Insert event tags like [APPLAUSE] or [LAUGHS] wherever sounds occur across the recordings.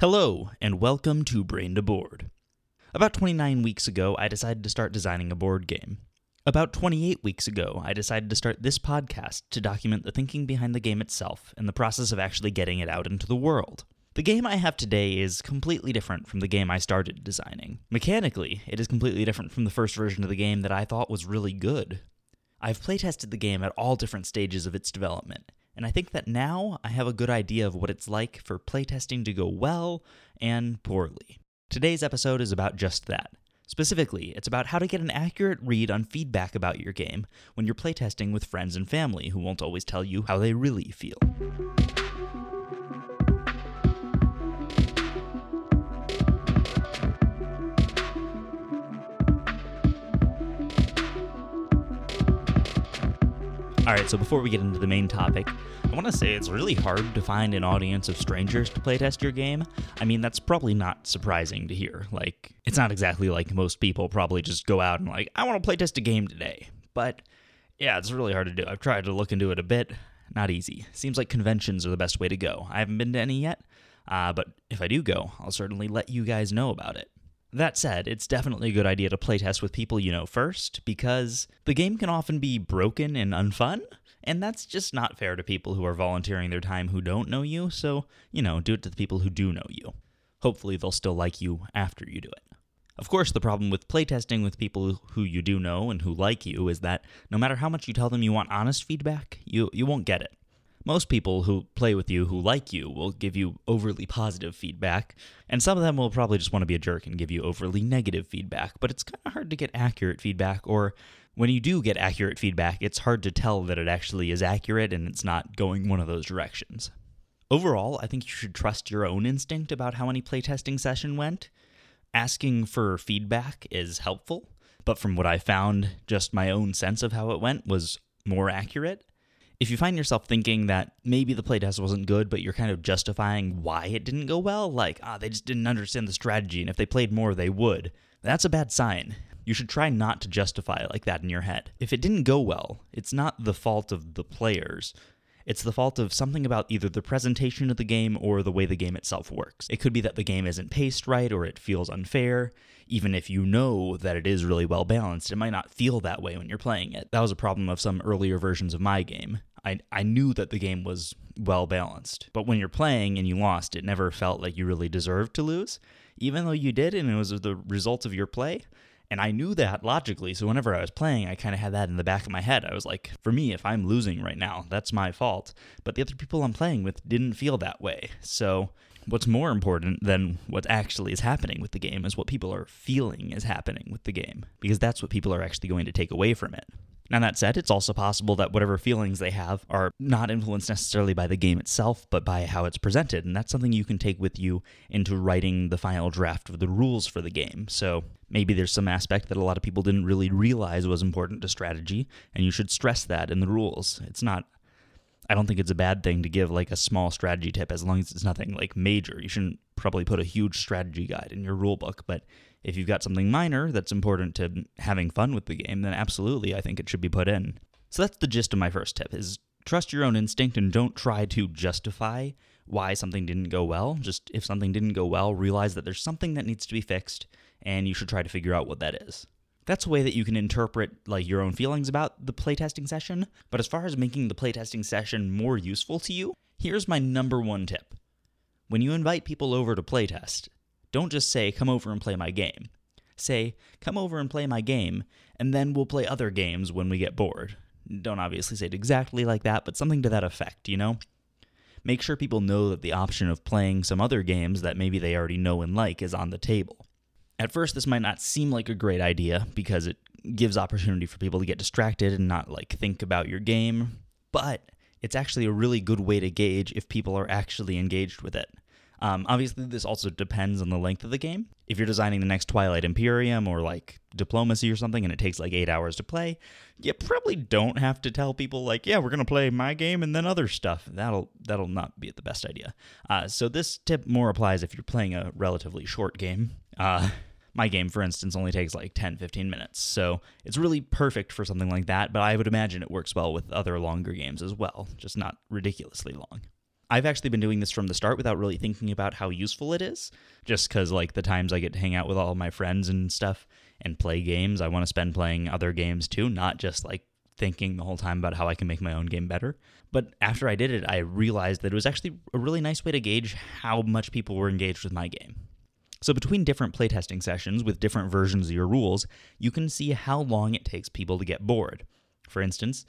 Hello, and welcome to Brain to Board. About 29 weeks ago, I decided to start designing a board game. About 28 weeks ago, I decided to start this podcast to document the thinking behind the game itself and the process of actually getting it out into the world. The game I have today is completely different from the game I started designing. Mechanically, it is completely different from the first version of the game that I thought was really good. I've playtested the game at all different stages of its development, and I think that now I have a good idea of what it's like for playtesting to go well and poorly. Today's episode is about just that. Specifically, it's about how to get an accurate read on feedback about your game when you're playtesting with friends and family who won't always tell you how they really feel. All right, so before we get into the main topic, I want to say it's really hard to find an audience of strangers to playtest your game. I mean, that's probably not surprising to hear. Like, it's not exactly like most people probably just go out and, like, I want to playtest a game today. But yeah, it's really hard to do. I've tried to look into it a bit. Not easy. Seems like conventions are the best way to go. I haven't been to any yet, uh, but if I do go, I'll certainly let you guys know about it. That said, it's definitely a good idea to playtest with people you know first, because the game can often be broken and unfun, and that's just not fair to people who are volunteering their time who don't know you, so, you know, do it to the people who do know you. Hopefully, they'll still like you after you do it. Of course, the problem with playtesting with people who you do know and who like you is that no matter how much you tell them you want honest feedback, you, you won't get it. Most people who play with you who like you will give you overly positive feedback, and some of them will probably just want to be a jerk and give you overly negative feedback, but it's kind of hard to get accurate feedback, or when you do get accurate feedback, it's hard to tell that it actually is accurate and it's not going one of those directions. Overall, I think you should trust your own instinct about how any playtesting session went. Asking for feedback is helpful, but from what I found, just my own sense of how it went was more accurate. If you find yourself thinking that maybe the playtest wasn't good, but you're kind of justifying why it didn't go well, like, ah, they just didn't understand the strategy, and if they played more, they would, that's a bad sign. You should try not to justify it like that in your head. If it didn't go well, it's not the fault of the players. It's the fault of something about either the presentation of the game or the way the game itself works. It could be that the game isn't paced right or it feels unfair. Even if you know that it is really well balanced, it might not feel that way when you're playing it. That was a problem of some earlier versions of my game. I, I knew that the game was well balanced, but when you're playing and you lost, it never felt like you really deserved to lose. Even though you did and it was the result of your play, and I knew that logically. So whenever I was playing, I kind of had that in the back of my head. I was like, for me, if I'm losing right now, that's my fault. But the other people I'm playing with didn't feel that way. So what's more important than what actually is happening with the game is what people are feeling is happening with the game, because that's what people are actually going to take away from it. Now, that said, it's also possible that whatever feelings they have are not influenced necessarily by the game itself, but by how it's presented. And that's something you can take with you into writing the final draft of the rules for the game. So maybe there's some aspect that a lot of people didn't really realize was important to strategy, and you should stress that in the rules. It's not. I don't think it's a bad thing to give like a small strategy tip as long as it's nothing like major. You shouldn't probably put a huge strategy guide in your rule book, but if you've got something minor that's important to having fun with the game, then absolutely I think it should be put in. So that's the gist of my first tip is trust your own instinct and don't try to justify why something didn't go well. Just if something didn't go well, realize that there's something that needs to be fixed and you should try to figure out what that is. That's a way that you can interpret like your own feelings about the playtesting session, but as far as making the playtesting session more useful to you, here's my number 1 tip. When you invite people over to playtest, don't just say, come over and play my game. Say, come over and play my game, and then we'll play other games when we get bored. Don't obviously say it exactly like that, but something to that effect, you know? Make sure people know that the option of playing some other games that maybe they already know and like is on the table. At first, this might not seem like a great idea because it gives opportunity for people to get distracted and not like think about your game, but it's actually a really good way to gauge if people are actually engaged with it. Um, obviously, this also depends on the length of the game. If you're designing the next Twilight Imperium or like Diplomacy or something and it takes like eight hours to play, you probably don't have to tell people like, yeah, we're gonna play my game and then other stuff. That'll that'll not be the best idea. Uh, so this tip more applies if you're playing a relatively short game. Uh, my game, for instance, only takes like 10, 15 minutes. So it's really perfect for something like that, but I would imagine it works well with other longer games as well, just not ridiculously long. I've actually been doing this from the start without really thinking about how useful it is, just because, like, the times I get to hang out with all my friends and stuff and play games, I want to spend playing other games too, not just like thinking the whole time about how I can make my own game better. But after I did it, I realized that it was actually a really nice way to gauge how much people were engaged with my game. So, between different playtesting sessions with different versions of your rules, you can see how long it takes people to get bored. For instance,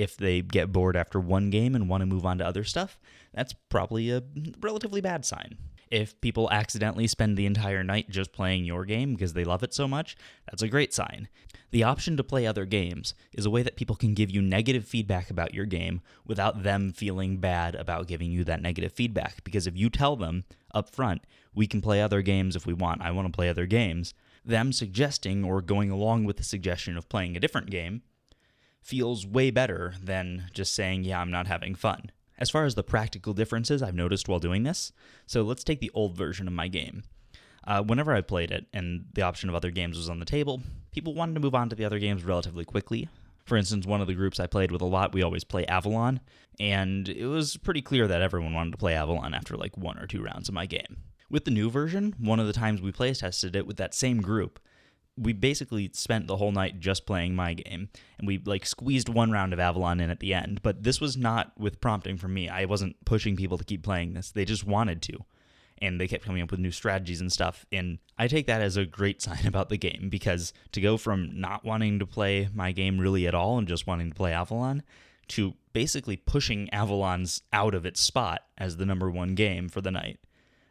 if they get bored after one game and want to move on to other stuff, that's probably a relatively bad sign. If people accidentally spend the entire night just playing your game because they love it so much, that's a great sign. The option to play other games is a way that people can give you negative feedback about your game without them feeling bad about giving you that negative feedback. Because if you tell them up front, we can play other games if we want, I want to play other games, them suggesting or going along with the suggestion of playing a different game feels way better than just saying, yeah, I'm not having fun. As far as the practical differences I've noticed while doing this, so let's take the old version of my game. Uh, whenever I played it and the option of other games was on the table, people wanted to move on to the other games relatively quickly. For instance, one of the groups I played with a lot, we always play Avalon, and it was pretty clear that everyone wanted to play Avalon after like one or two rounds of my game. With the new version, one of the times we play tested it with that same group, we basically spent the whole night just playing my game and we like squeezed one round of avalon in at the end but this was not with prompting from me. I wasn't pushing people to keep playing this. They just wanted to and they kept coming up with new strategies and stuff and i take that as a great [LAUGHS] sign about the game because to go from not wanting to play my game really at all and just wanting to play avalon to basically pushing avalon's out of its spot as the number one game for the night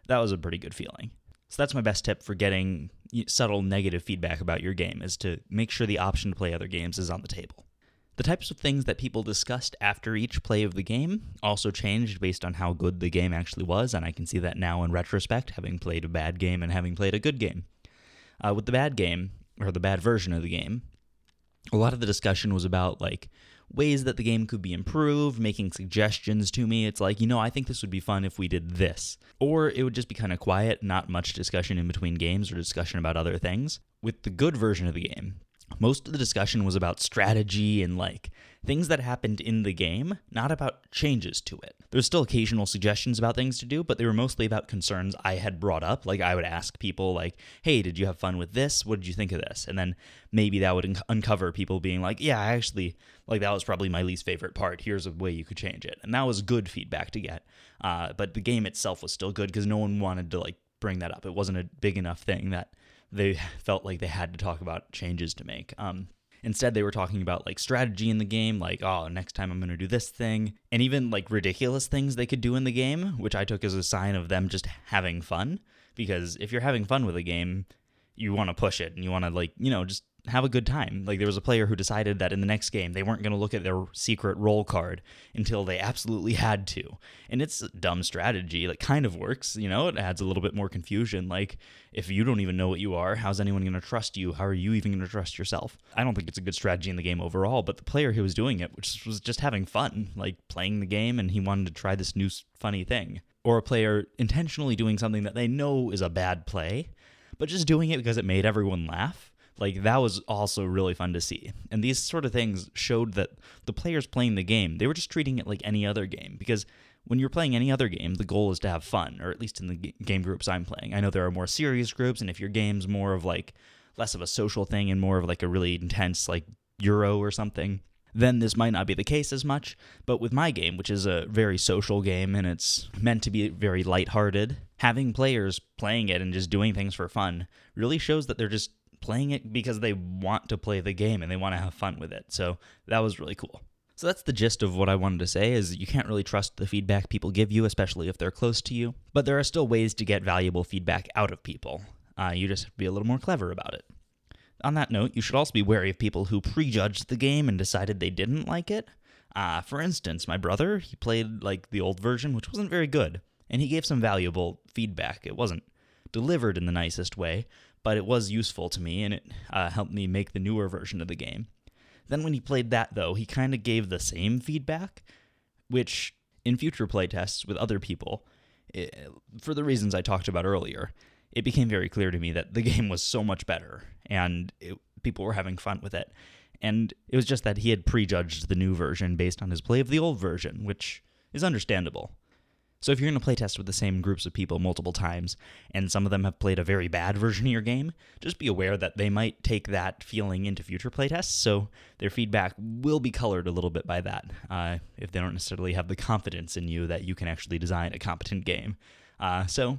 that was a pretty good feeling so that's my best tip for getting subtle negative feedback about your game is to make sure the option to play other games is on the table. The types of things that people discussed after each play of the game also changed based on how good the game actually was, and I can see that now in retrospect, having played a bad game and having played a good game. Uh, with the bad game, or the bad version of the game, a lot of the discussion was about like ways that the game could be improved, making suggestions to me. It's like, you know, I think this would be fun if we did this. Or it would just be kind of quiet, not much discussion in between games or discussion about other things. With the good version of the game, most of the discussion was about strategy and like things that happened in the game, not about changes to it. There's still occasional suggestions about things to do, but they were mostly about concerns I had brought up. Like I would ask people like, "Hey, did you have fun with this? What did you think of this?" And then maybe that would un- uncover people being like, "Yeah, I actually like that was probably my least favorite part. Here's a way you could change it." And that was good feedback to get. Uh, but the game itself was still good because no one wanted to like bring that up. It wasn't a big enough thing that they [LAUGHS] felt like they had to talk about changes to make. Um, Instead, they were talking about like strategy in the game, like, oh, next time I'm going to do this thing, and even like ridiculous things they could do in the game, which I took as a sign of them just having fun. Because if you're having fun with a game, you want to push it and you want to, like, you know, just have a good time. Like there was a player who decided that in the next game they weren't going to look at their secret role card until they absolutely had to. And it's a dumb strategy that kind of works, you know, it adds a little bit more confusion. Like if you don't even know what you are, how's anyone going to trust you? How are you even going to trust yourself? I don't think it's a good strategy in the game overall, but the player who was doing it, which was just having fun, like playing the game and he wanted to try this new funny thing. Or a player intentionally doing something that they know is a bad play, but just doing it because it made everyone laugh like that was also really fun to see. And these sort of things showed that the players playing the game, they were just treating it like any other game because when you're playing any other game, the goal is to have fun, or at least in the game groups I'm playing. I know there are more serious groups, and if your game's more of like less of a social thing and more of like a really intense like Euro or something, then this might not be the case as much. But with my game, which is a very social game and it's meant to be very lighthearted, having players playing it and just doing things for fun really shows that they're just playing it because they want to play the game and they want to have fun with it. So that was really cool. So that's the gist of what I wanted to say is you can't really trust the feedback people give you, especially if they're close to you. But there are still ways to get valuable feedback out of people. Uh, you just have to be a little more clever about it. On that note, you should also be wary of people who prejudged the game and decided they didn't like it. Uh, for instance, my brother, he played like the old version, which wasn't very good, and he gave some valuable feedback. It wasn't delivered in the nicest way, but it was useful to me and it uh, helped me make the newer version of the game. Then when he played that, though, he kind of gave the same feedback, which in future playtests with other people, it, eh, for the reasons I talked about earlier, it became very clear to me that the [LAUGHS] game was so much better and it, people were having fun with it. And it was just that he had prejudged the new version based on his play of the old version, which is understandable. So if you're going to playtest with the same groups of people multiple times, and some of them have played a very bad version of your game, just be aware that they might take that feeling into future playtests, so their feedback will be colored a little bit by that, uh, if they don't necessarily have the confidence in you that you can actually design a competent game. Uh, so,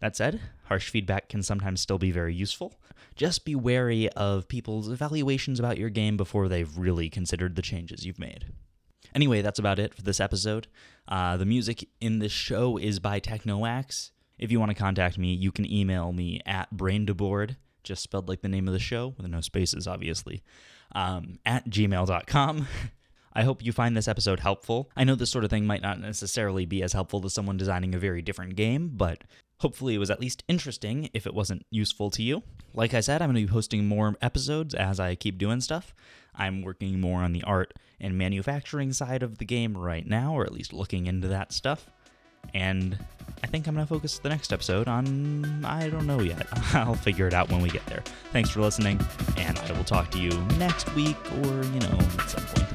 that said, harsh feedback can sometimes still be very useful. Just be wary of people's evaluations about your game before they've really considered the changes you've made. Anyway, that's about it for this episode. Uh, the music in this show is by Technoax. If you want to contact me, you can email me at braintoboard, just spelled like the name of the show, with no spaces, obviously, um, at gmail.com. [LAUGHS] I hope you find this episode helpful. I know this sort of thing might not necessarily be as helpful to someone designing a very different game, but hopefully it was at least interesting if it wasn't useful to you. Like I said, I'm going to be posting more episodes as I keep doing stuff. I'm working more on the art and manufacturing side of the game right now, or at least looking into that stuff. And I think I'm going to focus the next episode on. I don't know yet. [LAUGHS] I'll figure it out when we get there. Thanks for listening, and I will talk to you next week or, you know, at some point.